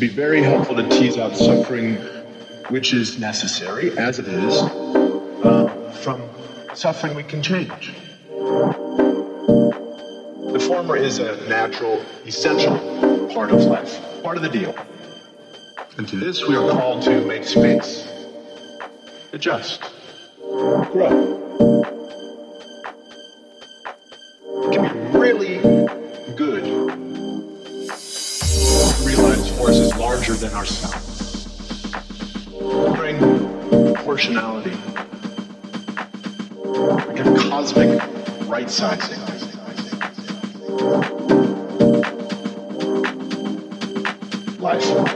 be very helpful to tease out suffering which is necessary, as it is, uh, from suffering we can change. The former is a natural, essential part of life, part of the deal. And to this we are called to make space, adjust, grow. It can be really good larger than ourselves bring proportionality, like a cosmic right sizing. Life.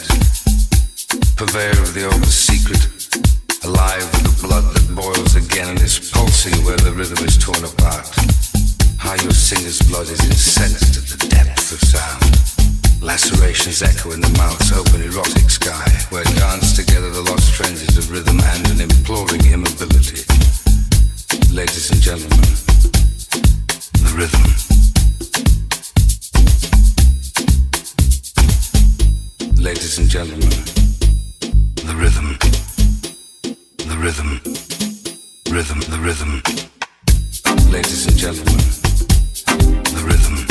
secret, purveyor of the old secret, alive with the blood that boils again and is pulsing where the rhythm is torn apart. How your singer's blood is incensed at the depth of sound. Lacerations echo in the mouth's open erotic sky, where dance together the lost frenzies of rhythm and an imploring immobility. Ladies and gentlemen, the rhythm. ladies and gentlemen, the rhythm, the rhythm, rhythm, the rhythm. Ladies and gentlemen, the rhythm.